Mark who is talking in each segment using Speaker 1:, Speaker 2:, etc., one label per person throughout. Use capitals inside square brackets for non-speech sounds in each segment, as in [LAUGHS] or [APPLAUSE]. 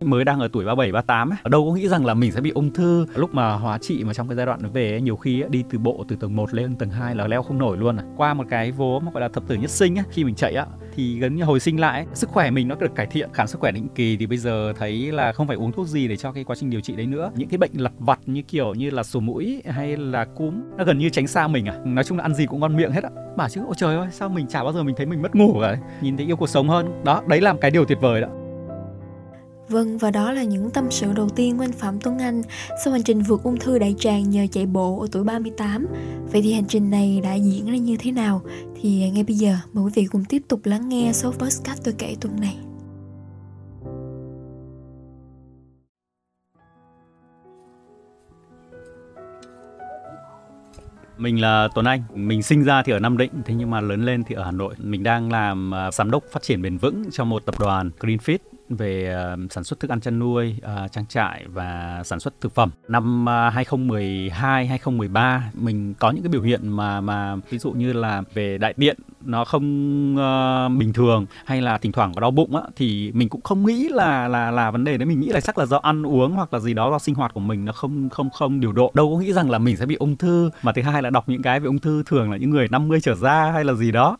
Speaker 1: mới đang ở tuổi 37 38 ấy, đâu có nghĩ rằng là mình sẽ bị ung thư. Lúc mà hóa trị mà trong cái giai đoạn nó về ấy, nhiều khi ấy, đi từ bộ từ tầng 1 lên tầng 2 là leo không nổi luôn. À. Qua một cái vố mà gọi là thập tử nhất sinh ấy, khi mình chạy á thì gần như hồi sinh lại sức khỏe mình nó được cải thiện khám sức khỏe định kỳ thì bây giờ thấy là không phải uống thuốc gì để cho cái quá trình điều trị đấy nữa những cái bệnh lặt vặt như kiểu như là sổ mũi hay là cúm nó gần như tránh xa mình à nói chung là ăn gì cũng ngon miệng hết á bảo chứ ôi trời ơi sao mình chả bao giờ mình thấy mình mất ngủ cả nhìn thấy yêu cuộc sống hơn đó đấy là cái điều tuyệt vời đó
Speaker 2: Vâng, và đó là những tâm sự đầu tiên của anh Phạm Tuấn Anh sau hành trình vượt ung thư đại tràng nhờ chạy bộ ở tuổi 38. Vậy thì hành trình này đã diễn ra như thế nào? Thì ngay bây giờ mời quý vị cùng tiếp tục lắng nghe số podcast tôi kể tuần này.
Speaker 1: Mình là Tuấn Anh, mình sinh ra thì ở Nam Định, thế nhưng mà lớn lên thì ở Hà Nội. Mình đang làm à, giám đốc phát triển bền vững cho một tập đoàn Greenfit về ờ, sản xuất thức ăn chăn nuôi, ờ, trang trại và sản xuất thực phẩm. Năm ờ, 2012, 2013 mình có những cái biểu hiện mà mà ví dụ như là về đại tiện nó không uh, bình thường hay là thỉnh thoảng có đau bụng á thì mình cũng không nghĩ là là là vấn đề đấy. Mình nghĩ là chắc là do ăn uống hoặc là gì đó do sinh hoạt của mình nó không không không điều độ. Đâu có nghĩ rằng là mình sẽ bị ung thư. Mà thứ hai là đọc những cái về ung thư thường là những người 50 trở ra hay là gì đó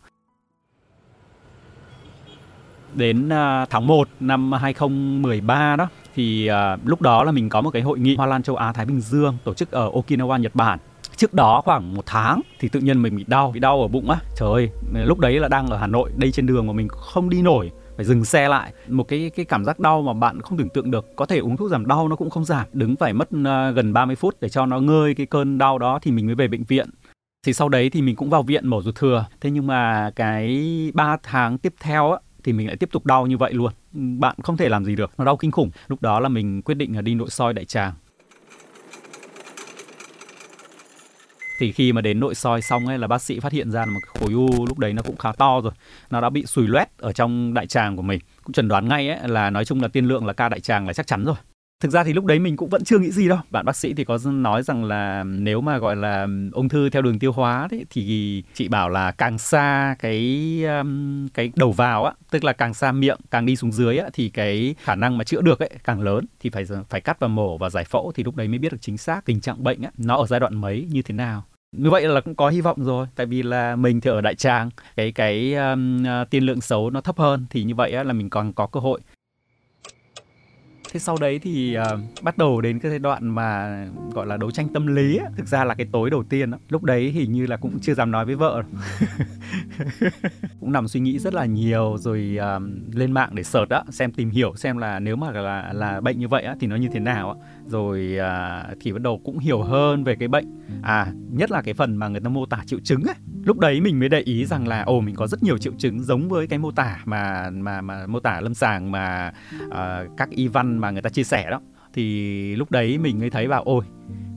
Speaker 1: đến à, tháng 1 năm 2013 đó thì uh, lúc đó là mình có một cái hội nghị Hoa Lan châu Á Thái Bình Dương tổ chức ở Okinawa Nhật Bản. Trước đó khoảng một tháng thì tự nhiên mình bị đau bị đau ở bụng á. Trời ơi lúc đấy là đang ở Hà Nội đây trên đường mà mình không đi nổi phải dừng xe lại. Một cái cái cảm giác đau mà bạn không tưởng tượng được có thể uống thuốc giảm đau nó cũng không giảm. Đứng phải mất uh, gần 30 phút để cho nó ngơi cái cơn đau đó thì mình mới về bệnh viện. Thì sau đấy thì mình cũng vào viện mổ ruột thừa. Thế nhưng mà cái 3 tháng tiếp theo á thì mình lại tiếp tục đau như vậy luôn. Bạn không thể làm gì được, nó đau kinh khủng. Lúc đó là mình quyết định là đi nội soi đại tràng. Thì khi mà đến nội soi xong ấy là bác sĩ phát hiện ra là một khối u lúc đấy nó cũng khá to rồi. Nó đã bị sùi loét ở trong đại tràng của mình. Cũng chẩn đoán ngay ấy là nói chung là tiên lượng là ca đại tràng là chắc chắn rồi thực ra thì lúc đấy mình cũng vẫn chưa nghĩ gì đâu. Bạn bác sĩ thì có nói rằng là nếu mà gọi là ung thư theo đường tiêu hóa đấy thì chị bảo là càng xa cái um, cái đầu vào á tức là càng xa miệng càng đi xuống dưới á thì cái khả năng mà chữa được ấy càng lớn. Thì phải phải cắt và mổ và giải phẫu thì lúc đấy mới biết được chính xác tình trạng bệnh á nó ở giai đoạn mấy như thế nào. Như vậy là cũng có hy vọng rồi tại vì là mình thì ở đại tràng cái cái um, uh, tiên lượng xấu nó thấp hơn thì như vậy á, là mình còn có cơ hội thế sau đấy thì uh, bắt đầu đến cái giai đoạn mà gọi là đấu tranh tâm lý á. thực ra là cái tối đầu tiên á. lúc đấy hình như là cũng chưa dám nói với vợ [LAUGHS] cũng nằm suy nghĩ rất là nhiều rồi uh, lên mạng để search á xem tìm hiểu xem là nếu mà là là bệnh như vậy á thì nó như thế nào á rồi uh, thì bắt đầu cũng hiểu hơn về cái bệnh à nhất là cái phần mà người ta mô tả triệu chứng ấy lúc đấy mình mới để ý rằng là ồ mình có rất nhiều triệu chứng giống với cái mô tả mà mà mà mô tả lâm sàng mà uh, các y văn mà người ta chia sẻ đó thì lúc đấy mình mới thấy bảo, ôi,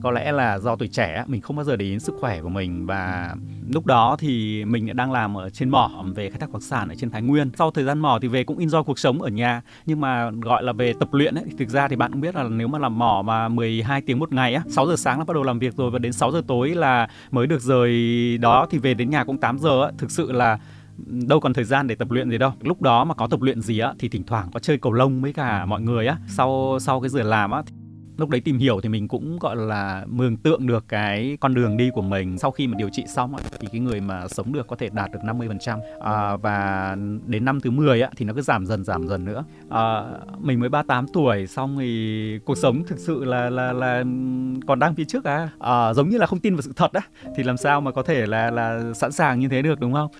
Speaker 1: có lẽ là do tuổi trẻ mình không bao giờ để ý đến sức khỏe của mình. Và lúc đó thì mình đang làm ở trên mỏ, về khai thác khoáng sản ở trên Thái Nguyên. Sau thời gian mỏ thì về cũng enjoy cuộc sống ở nhà, nhưng mà gọi là về tập luyện ấy thực ra thì bạn cũng biết là nếu mà làm mỏ mà 12 tiếng một ngày á 6 giờ sáng là bắt đầu làm việc rồi và đến 6 giờ tối là mới được rời đó thì về đến nhà cũng 8 giờ á. Thực sự là đâu còn thời gian để tập luyện gì đâu. Lúc đó mà có tập luyện gì á thì thỉnh thoảng có chơi cầu lông với cả mọi người á. Sau sau cái giờ làm á lúc đấy tìm hiểu thì mình cũng gọi là mường tượng được cái con đường đi của mình. Sau khi mà điều trị xong thì cái người mà sống được có thể đạt được 50% à, và đến năm thứ 10 á, thì nó cứ giảm dần giảm dần nữa. À, mình mới 38 tuổi xong thì cuộc sống thực sự là là là còn đang phía trước à, à giống như là không tin vào sự thật á thì làm sao mà có thể là là sẵn sàng như thế được đúng không?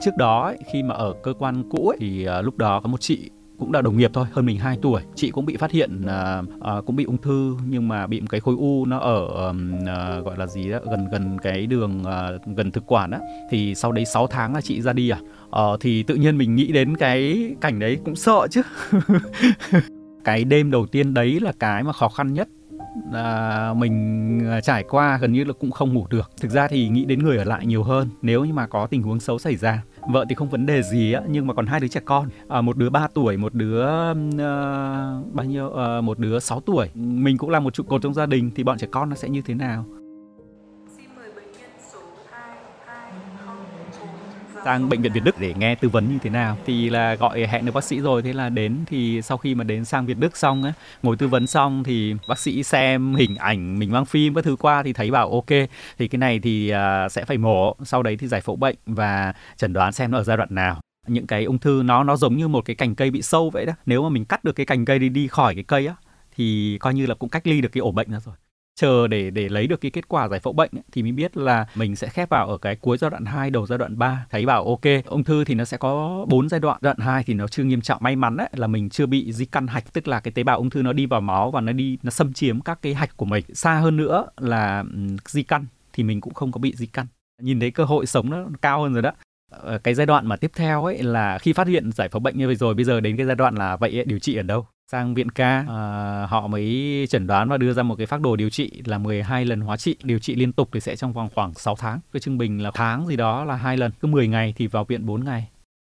Speaker 1: Trước đó khi mà ở cơ quan cũ ấy, thì uh, lúc đó có một chị cũng là đồng nghiệp thôi hơn mình 2 tuổi. Chị cũng bị phát hiện uh, uh, cũng bị ung thư nhưng mà bị một cái khối u nó ở um, uh, gọi là gì đó gần gần cái đường uh, gần thực quản á. Thì sau đấy 6 tháng là chị ra đi à? Uh, thì tự nhiên mình nghĩ đến cái cảnh đấy cũng sợ chứ. [LAUGHS] Cái đêm đầu tiên đấy là cái mà khó khăn nhất à, mình à, trải qua gần như là cũng không ngủ được. Thực ra thì nghĩ đến người ở lại nhiều hơn nếu như mà có tình huống xấu xảy ra. Vợ thì không vấn đề gì á nhưng mà còn hai đứa trẻ con. À, một đứa 3 tuổi một đứa uh, bao nhiêu uh, một đứa 6 tuổi. Mình cũng là một trụ cột trong gia đình thì bọn trẻ con nó sẽ như thế nào? Sang bệnh viện Việt Đức để nghe tư vấn như thế nào? Thì là gọi hẹn được bác sĩ rồi thế là đến. Thì sau khi mà đến sang Việt Đức xong ấy ngồi tư vấn xong thì bác sĩ xem hình ảnh mình mang phim các thứ qua thì thấy bảo ok thì cái này thì uh, sẽ phải mổ. Sau đấy thì giải phẫu bệnh và chẩn đoán xem nó ở giai đoạn nào. Những cái ung thư nó nó giống như một cái cành cây bị sâu vậy đó. Nếu mà mình cắt được cái cành cây đi đi khỏi cái cây á thì coi như là cũng cách ly được cái ổ bệnh ra rồi chờ để để lấy được cái kết quả giải phẫu bệnh ấy, thì mình biết là mình sẽ khép vào ở cái cuối giai đoạn 2 đầu giai đoạn 3 thấy bảo ok ung thư thì nó sẽ có 4 giai đoạn. Giai đoạn 2 thì nó chưa nghiêm trọng. May mắn đấy là mình chưa bị di căn hạch tức là cái tế bào ung thư nó đi vào máu và nó đi nó xâm chiếm các cái hạch của mình. Xa hơn nữa là di căn thì mình cũng không có bị di căn. Nhìn thấy cơ hội sống nó cao hơn rồi đó. Ờ, cái giai đoạn mà tiếp theo ấy là khi phát hiện giải phẫu bệnh như vậy rồi bây giờ đến cái giai đoạn là vậy ấy, điều trị ở đâu? Sang viện ca à, họ mới chẩn đoán và đưa ra một cái phác đồ điều trị là 12 lần hóa trị. Điều trị liên tục thì sẽ trong vòng khoảng 6 tháng. Cái trung bình là tháng gì đó là hai lần. Cứ 10 ngày thì vào viện 4 ngày.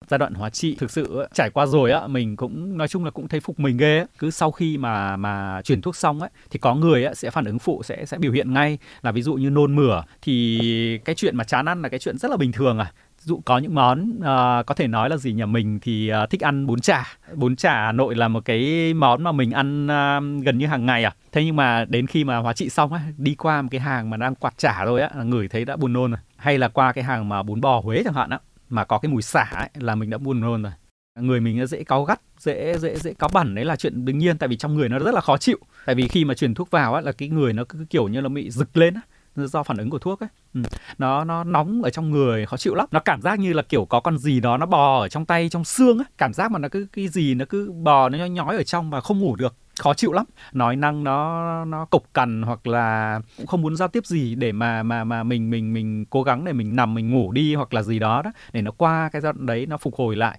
Speaker 1: Giai đoạn hóa trị thực sự trải qua rồi á mình cũng nói chung là cũng thấy phục mình ghê á. cứ sau khi mà mà chuyển thuốc xong ấy thì có người á sẽ phản ứng phụ sẽ sẽ biểu hiện ngay. Là ví dụ như nôn mửa thì cái chuyện mà chán ăn là cái chuyện rất là bình thường à dụ có những món uh, có thể nói là gì nhà mình thì uh, thích ăn bún chả. Bún chả Hà Nội là một cái món mà mình ăn uh, gần như hàng ngày à. Thế nhưng mà đến khi mà hóa trị xong á đi qua một cái hàng mà đang quạt chả rồi á ngửi thấy đã buồn nôn rồi. Hay là qua cái hàng mà bún bò Huế chẳng hạn á mà có cái mùi xả ấy, là mình đã buồn nôn rồi. Người mình nó dễ cáu gắt dễ dễ dễ cáu bẩn đấy là chuyện đương nhiên. Tại vì trong người nó rất là khó chịu. Tại vì khi mà truyền thuốc vào á là cái người nó cứ kiểu như là bị rực lên á do phản ứng của thuốc ấy ừ. nó nó nóng ở trong người, khó chịu lắm. Nó cảm giác như là kiểu có con gì đó nó bò ở trong tay, trong xương á. Cảm giác mà nó cứ, cái gì nó cứ bò, nó nhói nhói ở trong và không ngủ được. Khó chịu lắm. Nói năng nó nó cộc cằn hoặc là cũng không muốn giao tiếp gì để mà mà mà mình mình mình cố gắng để mình nằm mình ngủ đi hoặc là gì đó đó, để nó qua cái giai đoạn đấy, nó phục hồi lại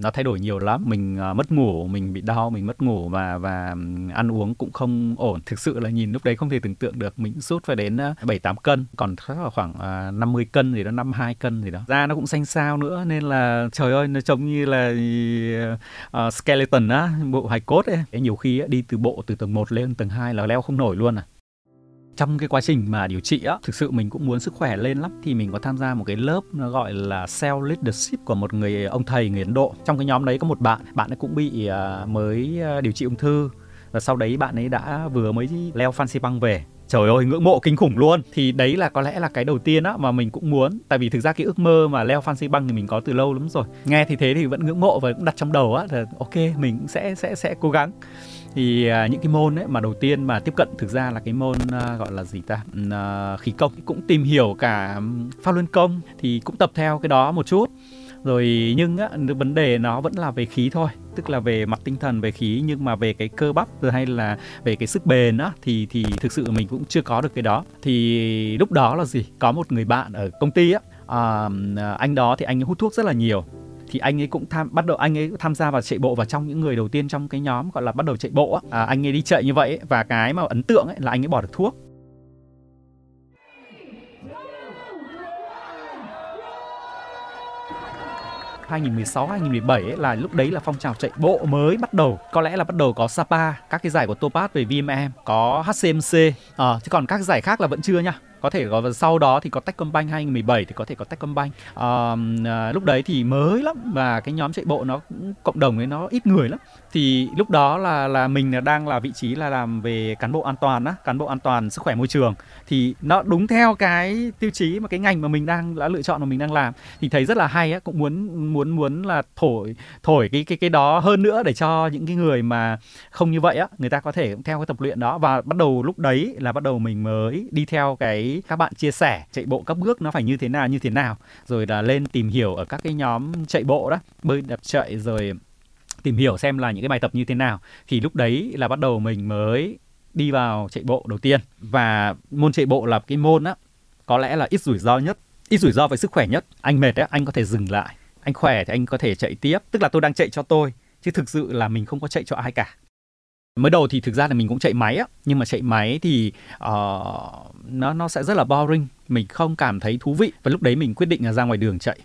Speaker 1: nó thay đổi nhiều lắm. Mình uh, mất ngủ mình bị đau mình mất ngủ và và ăn uống cũng không ổn. Thực sự là nhìn lúc đấy không thể tưởng tượng được. Mình sút phải đến à, bảy uh, tám cân còn là khoảng à, uh, 50 cân gì đó năm hai cân gì đó. Da nó cũng xanh xao nữa nên là trời ơi nó trông như là uh, skeleton á bộ hài cốt ấy. Nhiều khi đi từ bộ từ tầng 1 lên tầng 2 là leo không nổi luôn à trong cái quá trình mà điều trị á, thực sự mình cũng muốn sức khỏe lên lắm. Thì mình có tham gia một cái lớp nó gọi là self leadership của một người ờ, ông thầy người Ấn Độ. Trong cái nhóm đấy có một bạn bạn ấy cũng bị ờ, mới ờ, điều trị ung thư. Và sau đấy bạn ấy đã vừa mới leo fancy băng về trời ơi ngưỡng mộ kinh khủng luôn. Thì đấy là có lẽ là cái đầu tiên á mà mình cũng muốn. Tại vì thực ra cái ước mơ mà leo fancy băng thì mình có từ lâu lắm rồi. Nghe thì thế thì vẫn ngưỡng mộ và cũng đặt trong đầu á là ok mình cũng sẽ sẽ sẽ cố gắng. Thì à, những cái môn ấy mà đầu tiên mà tiếp cận thực ra là cái môn à, gọi là gì ta? Ừ, à, khí công. Cũng tìm hiểu cả pháp luân công thì cũng tập theo cái đó một chút. Rồi nhưng á, vấn đề nó vẫn là về khí thôi tức là về mặt tinh thần về khí nhưng mà về cái cơ bắp hay là về cái sức bền á thì thì thực sự mình cũng chưa có được cái đó. Thì lúc đó là gì? Có một người bạn ở công ty á à, anh đó thì anh hút thuốc rất là nhiều. Thì anh ấy cũng tham bắt đầu anh ấy tham gia vào chạy bộ và trong những người đầu tiên trong cái nhóm gọi là bắt đầu chạy bộ á à, anh ấy đi chạy như vậy ấy, và cái mà ấn tượng ấy là anh ấy bỏ được thuốc. 2016 2017 là lúc đấy là phong trào chạy bộ mới bắt đầu. Có lẽ là bắt đầu có Sapa các cái giải của Topaz về VMM có HCMC à, chứ ờ, còn các giải khác là vẫn chưa nha có thể có sau đó thì có Techcombank 2017 thì có thể có Techcombank. À, à, lúc đấy thì mới lắm và cái nhóm chạy bộ nó cộng đồng ấy nó ít người lắm. Thì lúc đó là là mình đang là vị trí là làm về cán bộ an toàn á cán bộ an toàn sức khỏe môi trường. Thì nó đúng theo cái tiêu chí mà cái ngành mà mình đang đã lựa chọn mà mình đang làm. Thì thấy rất là hay á cũng muốn muốn muốn là thổi thổi cái cái cái đó hơn nữa để cho những cái người mà không như vậy á người ta có thể theo cái tập luyện đó. Và bắt đầu lúc đấy là bắt đầu mình mới đi theo cái các bạn chia sẻ chạy bộ các bước nó phải như thế nào, như thế nào. Rồi là lên tìm hiểu ở các cái nhóm chạy bộ đó, bơi, đạp chạy, rồi tìm hiểu xem là những cái bài tập như thế nào. Thì lúc đấy là bắt đầu mình mới đi vào chạy bộ đầu tiên. Và môn chạy bộ là cái môn á, có lẽ là ít rủi ro nhất, ít rủi ro về sức khỏe nhất. Anh mệt á, anh có thể dừng lại. Anh khỏe thì anh có thể chạy tiếp. Tức là tôi đang chạy cho tôi, chứ thực sự là mình không có chạy cho ai cả mới đầu thì thực ra là mình cũng chạy máy á nhưng mà chạy máy thì uh, nó nó sẽ rất là boring. Mình không cảm thấy thú vị và lúc đấy mình quyết định là ra ngoài đường chạy.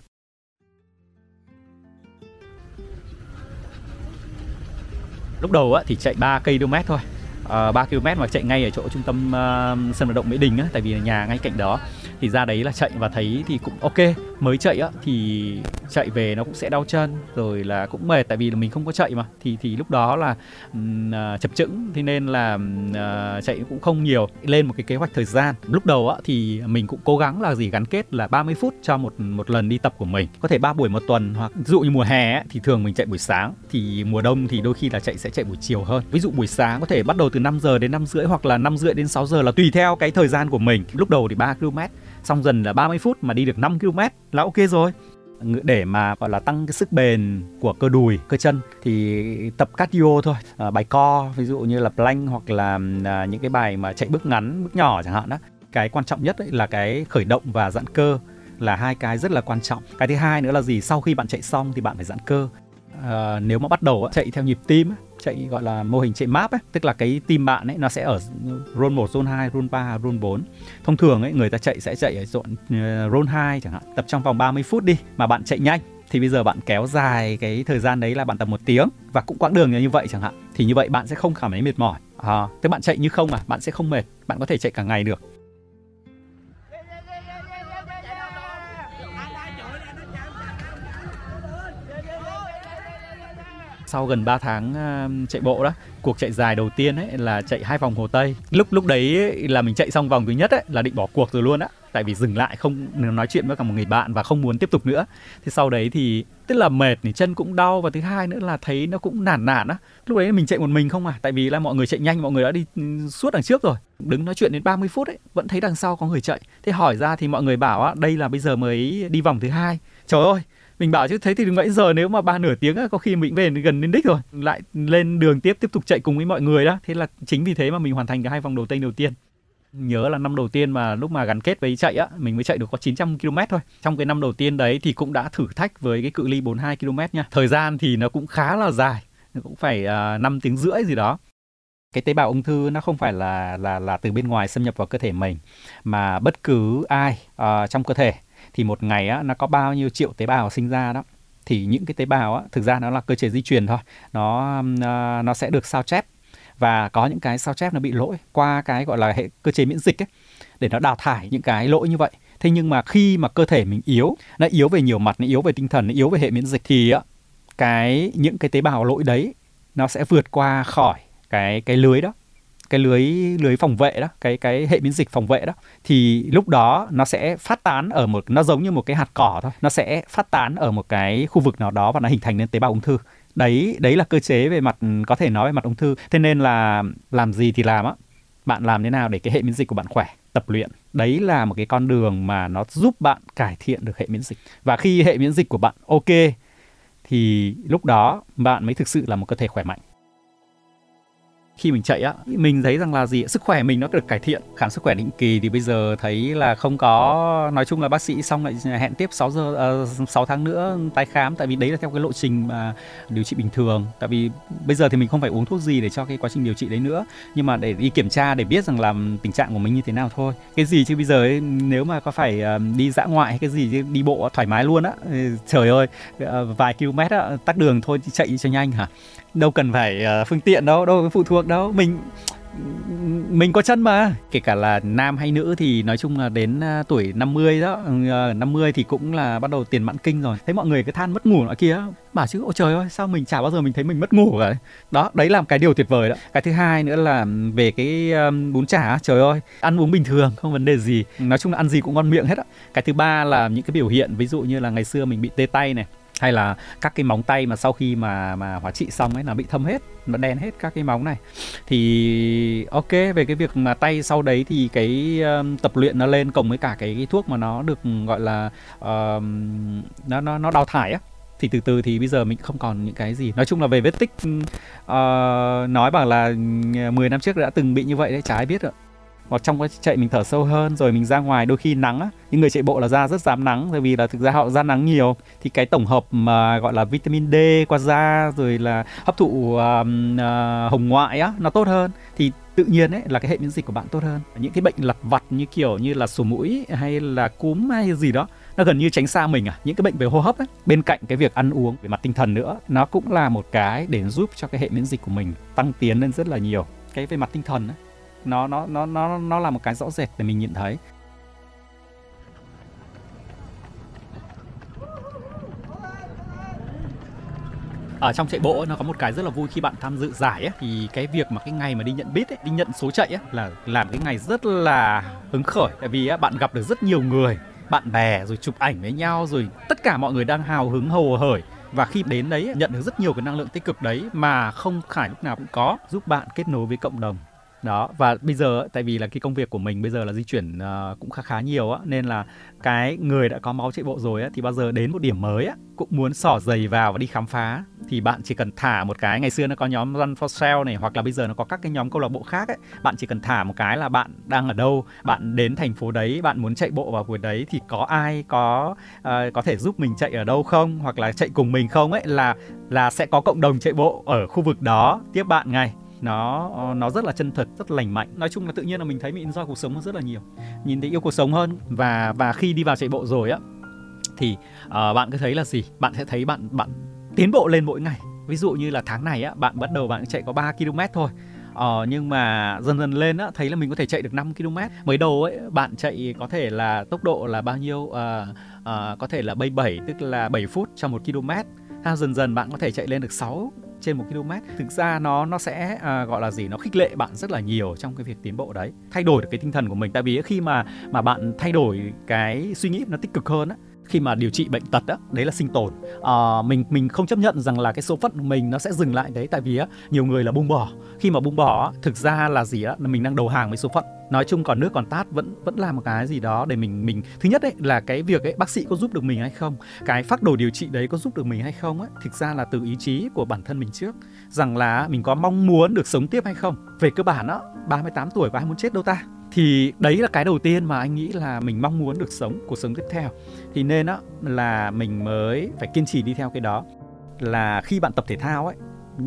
Speaker 1: Lúc đầu á, thì chạy 3 km thôi. Ờ, uh, 3 km mà chạy ngay ở chỗ trung tâm uh, sân vận động Mỹ Đình á, tại vì nhà ngay cạnh đó thì ra đấy là chạy và thấy thì cũng ok. Mới chạy á thì chạy về nó cũng sẽ đau chân rồi là cũng mệt tại vì là mình không có chạy mà. Thì thì lúc đó là uh, chập chững thế nên là uh, chạy cũng không nhiều. Lên một cái kế hoạch thời gian. Lúc đầu á thì mình cũng cố gắng là gì gắn kết là 30 phút cho một một lần đi tập của mình. Có thể ba buổi một tuần hoặc ví dụ như mùa hè ấy, thì thường mình chạy buổi sáng. Thì mùa đông thì đôi khi là chạy sẽ chạy buổi chiều hơn. Ví dụ buổi sáng có thể bắt đầu từ 5 giờ đến 5 rưỡi hoặc là 5 rưỡi đến 6 giờ là tùy theo cái thời gian của mình. Lúc đầu thì 3 km xong dần là 30 phút mà đi được 5 km là ok rồi. Để mà gọi là tăng cái sức bền của cơ đùi cơ chân thì tập cardio thôi. À, bài co ví dụ như là plank hoặc là à, những cái bài mà chạy bước ngắn bước nhỏ chẳng hạn đó cái quan trọng nhất ấy là cái khởi động và giãn cơ là hai cái rất là quan trọng. Cái thứ hai nữa là gì? Sau khi bạn chạy xong thì bạn phải giãn cơ. Ờ, nếu mà bắt đầu chạy theo nhịp tim chạy gọi là mô hình chạy map ấy, tức là cái tim bạn ấy nó sẽ ở rôn 1, rôn 2, rôn 3, rôn 4. Thông thường ấy người ta chạy sẽ chạy ở zone ờ, rôn 2 chẳng hạn, tập trong vòng 30 phút đi mà bạn chạy nhanh. Thì bây giờ bạn kéo dài cái thời gian đấy là bạn tập một tiếng và cũng quãng đường như vậy chẳng hạn. Thì như vậy bạn sẽ không cảm thấy mệt mỏi. À, tức bạn chạy như không à bạn sẽ không mệt bạn có thể chạy cả ngày được. Sau gần 3 tháng à, chạy bộ đó cuộc chạy dài đầu tiên ấy là chạy hai vòng hồ tây. Lúc lúc đấy ấy, là mình chạy xong vòng thứ nhất ấy là định bỏ cuộc rồi luôn á tại vì dừng lại không nói chuyện với cả một người bạn và không muốn tiếp tục nữa. Thì sau đấy thì tức là mệt thì chân cũng đau và thứ hai nữa là thấy nó cũng nản nản á. Lúc đấy mình chạy một mình không à tại vì là mọi người chạy nhanh mọi người đã đi ừ, suốt đằng trước rồi. Đứng nói chuyện đến 30 phút ấy vẫn thấy đằng sau có người chạy. Thế hỏi ra thì mọi người bảo á đây là bây giờ mới đi vòng thứ hai. Trời ơi mình bảo chứ thấy thì nãy giờ nếu mà ba nửa tiếng có khi mình về gần đến đích rồi. Lại lên đường tiếp tiếp tục chạy cùng với mọi người đó. Thế là chính vì thế mà mình hoàn thành cả hai vòng đầu tây đầu tiên. Nhớ là năm đầu tiên mà lúc mà gắn kết với chạy á mình mới chạy được có 900 km thôi. Trong cái năm đầu tiên đấy thì cũng đã thử thách với cái cự ly 42 km nha. Thời gian thì nó cũng khá là dài cũng phải à, uh, 5 tiếng rưỡi gì đó. Cái tế bào ung thư nó không phải là là là từ bên ngoài xâm nhập vào cơ thể mình mà bất cứ ai uh, trong cơ thể thì một ngày á, nó có bao nhiêu triệu tế bào sinh ra đó. Thì những cái tế bào á, thực ra nó là cơ chế di truyền thôi. Nó ờ, nó sẽ được sao chép. Và có những cái sao chép nó bị lỗi qua cái gọi là hệ cơ chế miễn dịch ấy để nó đào thải những cái lỗi như vậy. Thế nhưng mà khi mà cơ thể mình yếu nó yếu về nhiều mặt nó yếu về tinh thần nó yếu về hệ miễn dịch thì á, cái những cái tế bào lỗi đấy nó sẽ vượt qua khỏi cái cái lưới đó cái lưới lưới phòng vệ đó, cái cái hệ miễn dịch phòng vệ đó, thì lúc đó nó sẽ phát tán ở một, nó giống như một cái hạt cỏ thôi. Nó sẽ phát tán ở một cái khu vực nào đó và nó hình thành nên tế bào ung thư. Đấy đấy là cơ chế về mặt, có thể nói về mặt ung thư. Thế nên là làm gì thì làm á. Bạn làm thế nào để cái hệ miễn dịch của bạn khỏe? Tập luyện. Đấy là một cái con đường mà nó giúp bạn cải thiện được hệ miễn dịch. Và khi hệ miễn dịch của bạn ok, thì lúc đó bạn mới thực sự là một cơ thể khỏe mạnh khi mình chạy á mình thấy rằng là gì sức khỏe mình nó được cải thiện. Khám sức khỏe định kỳ thì bây giờ thấy là không có nói chung là bác sĩ xong lại hẹn tiếp 6 giờ ờ, uh, 6 tháng nữa tái khám. Tại vì đấy là theo cái lộ trình mà điều trị bình thường. Tại vì bây giờ thì mình không phải uống thuốc gì để cho cái quá trình điều trị đấy nữa. Nhưng mà để đi kiểm tra để biết rằng là tình trạng của mình như thế nào thôi. Cái gì chứ bây giờ ấy, nếu mà có phải uh, đi dã ngoại hay cái gì chứ đi bộ thoải mái luôn á. Trời ơi uh, vài km á, tắt đường thôi chạy cho nhanh hả? Đâu cần phải uh, phương tiện đâu đâu phụ thuộc đâu. Mình mình có chân mà. Kể cả là nam hay nữ thì nói chung là đến ờ, tuổi 50 đó ờ, 50 thì cũng là bắt đầu tiền mãn kinh rồi. Thấy mọi người cứ than mất ngủ nọ kia bảo chứ ôi trời ơi sao mình chả bao giờ mình thấy mình mất ngủ rồi đó đấy là cái điều tuyệt vời đó. Cái thứ hai nữa là về cái bún chả trời ơi ăn uống bình thường không vấn đề gì. Nói chung là ăn gì cũng ngon miệng hết á. Cái thứ ba là những cái biểu hiện ví dụ như là ngày xưa mình bị tê tay này hay là các cái móng tay mà sau khi mà mà hóa trị xong ấy là bị thâm hết nó đen hết các cái móng này. Thì ok về cái việc mà tay sau đấy thì cái um, tập luyện nó lên cộng với cả cái, cái thuốc mà nó được gọi là um, nó nó nó đào thải á. Thì từ từ thì bây giờ mình không còn những cái gì. Nói chung là về vết tích uh, nói bảo là 10 năm trước đã từng bị như vậy đấy trái biết rồi hoặc trong quá chạy mình thở sâu hơn rồi mình ra ngoài đôi khi nắng á những người chạy bộ là da rất dám nắng bởi vì là thực ra họ ra nắng nhiều. Thì cái tổng hợp mà gọi là vitamin D qua da rồi là hấp thụ uh, uh, hồng ngoại á nó tốt hơn. Thì tự nhiên ấy là cái hệ miễn dịch của bạn tốt hơn. Những cái bệnh lặt vặt như kiểu như là sổ mũi hay là cúm hay gì đó nó gần như tránh xa mình à. Những cái bệnh về hô hấp ấy bên cạnh cái việc ăn uống về mặt tinh thần nữa nó cũng là một cái để giúp cho cái hệ miễn dịch của mình tăng tiến lên rất là nhiều. Cái về mặt tinh thần ấy nó nó nó nó nó là một cái rõ rệt để mình nhìn thấy. Ở trong chạy bộ ấy, nó có một cái rất là vui khi bạn tham dự giải ấy, thì cái việc mà cái ngày mà đi nhận bit đi nhận số chạy ấy, là làm cái ngày rất là hứng khởi. Tại vì ấy, bạn gặp được rất nhiều người bạn bè rồi chụp ảnh với nhau rồi tất cả mọi người đang hào hứng hầu hởi. Và khi đến đấy nhận được rất nhiều cái năng lượng tích cực đấy mà không phải lúc nào cũng có giúp bạn kết nối với cộng đồng đó và bây giờ tại vì là cái công việc của mình bây giờ là di chuyển uh, cũng khá khá nhiều á nên là cái người đã có máu chạy bộ rồi á thì bao giờ đến một điểm mới á cũng muốn xỏ giày vào và đi khám phá. Thì bạn chỉ cần thả một cái ngày xưa nó có nhóm Run for Sale này hoặc là bây giờ nó có các cái nhóm câu lạc bộ khác ấy bạn chỉ cần thả một cái là bạn đang ở đâu bạn đến thành phố đấy bạn muốn chạy bộ vào buổi đấy thì có ai có uh, có thể giúp mình chạy ở đâu không hoặc là chạy cùng mình không ấy là là sẽ có cộng đồng chạy bộ ở khu vực đó. Tiếp bạn ngay nó ờ, nó rất là chân thật rất lành mạnh. Nói chung là tự nhiên là mình thấy mình enjoy cuộc sống hơn rất là nhiều. Nhìn thấy yêu cuộc sống hơn và và khi đi vào chạy bộ rồi á thì uh, bạn cứ thấy là gì? Bạn sẽ thấy bạn bạn tiến bộ lên mỗi ngày. Ví dụ như là tháng này á bạn bắt đầu bạn chạy có 3 km thôi. Ờ, nhưng mà dần dần lên á thấy là mình có thể chạy được 5 km mới đầu ấy bạn chạy có thể là tốc độ là bao nhiêu? À, à, có thể là 77 tức là 7 phút trong một km ha dần dần bạn có thể chạy lên được 6 trên một km. Thực ra nó nó sẽ à, gọi là gì? Nó khích lệ bạn rất là nhiều trong cái việc tiến bộ đấy. Thay đổi được cái tinh thần của mình. Tại vì khi mà mà bạn thay đổi cái suy nghĩ nó tích cực hơn á khi mà điều trị bệnh tật đó đấy là sinh tồn. À, mình mình không chấp nhận rằng là cái số phận của mình nó sẽ dừng lại đấy tại vì á nhiều người là buông bỏ. Khi mà buông bỏ thực ra là gì á là mình đang đầu hàng với số phận. Nói chung còn nước còn tát vẫn vẫn làm một cái gì đó để mình mình thứ nhất ấy là cái việc ấy bác sĩ có giúp được mình hay không? Cái phác đồ điều trị đấy có giúp được mình hay không ấy? Thực ra là từ ý chí của bản thân mình trước rằng là mình có mong muốn được sống tiếp hay không? Về cơ bản á 38 tuổi có ai muốn chết đâu ta? Thì đấy là cái đầu tiên mà anh nghĩ là mình mong muốn được sống, cuộc sống tiếp theo. Thì nên á, là mình mới phải kiên trì đi theo cái đó. Là khi bạn tập thể thao ấy,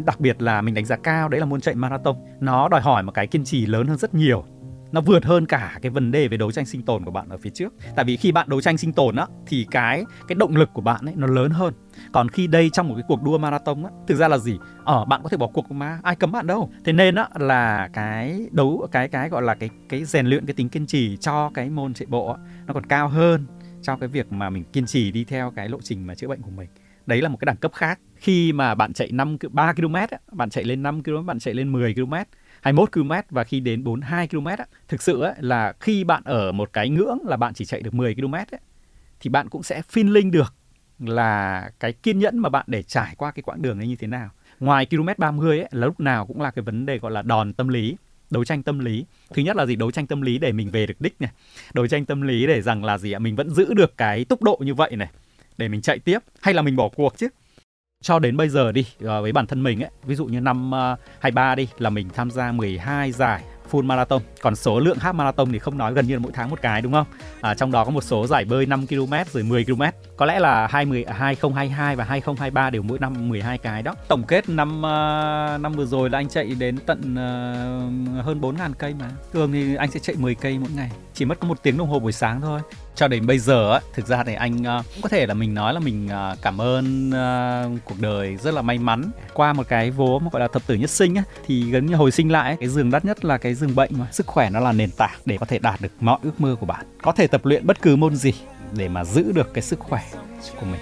Speaker 1: đặc biệt là mình đánh giá cao, đấy là môn chạy marathon, nó đòi hỏi một cái kiên trì lớn hơn rất nhiều nó vượt hơn cả cái vấn đề về đấu tranh sinh tồn của bạn ở phía trước. Tại vì khi bạn đấu tranh sinh tồn á thì cái cái động lực của bạn ấy nó lớn hơn. Còn khi đây trong một cái cuộc đua marathon á thực ra là gì? Ở ờ, bạn có thể bỏ cuộc mà ai cấm bạn đâu. Thế nên á là cái đấu cái cái gọi là cái cái rèn luyện cái tính kiên trì cho cái môn chạy bộ á, nó còn cao hơn cho cái việc mà mình kiên trì đi theo cái lộ trình mà chữa bệnh của mình. Đấy là một cái đẳng cấp khác. Khi mà bạn chạy 5 3 km bạn chạy lên 5 km bạn chạy lên 10 km 21 km và khi đến 42 km á, thực sự á, là khi bạn ở một cái ngưỡng là bạn chỉ chạy được 10 km ấy, thì bạn cũng sẽ feeling được là cái kiên nhẫn mà bạn để trải qua cái quãng đường ấy như thế nào. Ngoài km 30 ấy là lúc nào cũng là cái vấn đề gọi là đòn tâm lý đấu tranh tâm lý. Thứ nhất là gì? Đấu tranh tâm lý để mình về được đích này. Đấu tranh tâm lý để rằng là gì ạ? Mình vẫn giữ được cái tốc độ như vậy này để mình chạy tiếp. Hay là mình bỏ cuộc chứ? Cho đến bây giờ đi ờ, với bản thân mình ấy ví dụ như năm ờ, 23 đi là mình tham gia 12 giải full marathon. Còn số lượng half marathon thì không nói gần như là mỗi tháng một cái đúng không? À, trong đó có một số giải bơi 5 km rồi 10 km có lẽ là 20 2022 à, và 2023 đều mỗi năm 12 cái đó. Tổng kết năm uh, năm vừa rồi là anh chạy đến tận uh, hơn 4.000 cây mà. Thường thì anh sẽ chạy 10 cây mỗi ngày chỉ mất có một tiếng đồng hồ buổi sáng thôi cho đến bây giờ á thực ra thì anh uh, cũng có thể là mình nói là mình uh, cảm ơn uh, cuộc đời rất là may mắn. Qua một cái vố mà gọi là thập tử nhất sinh á thì gần như hồi sinh lại cái giường đắt nhất là cái giường bệnh mà sức khỏe nó là nền tảng để có thể đạt được mọi ước mơ của bạn. Có thể tập luyện bất cứ môn gì để mà giữ được cái sức khỏe của mình.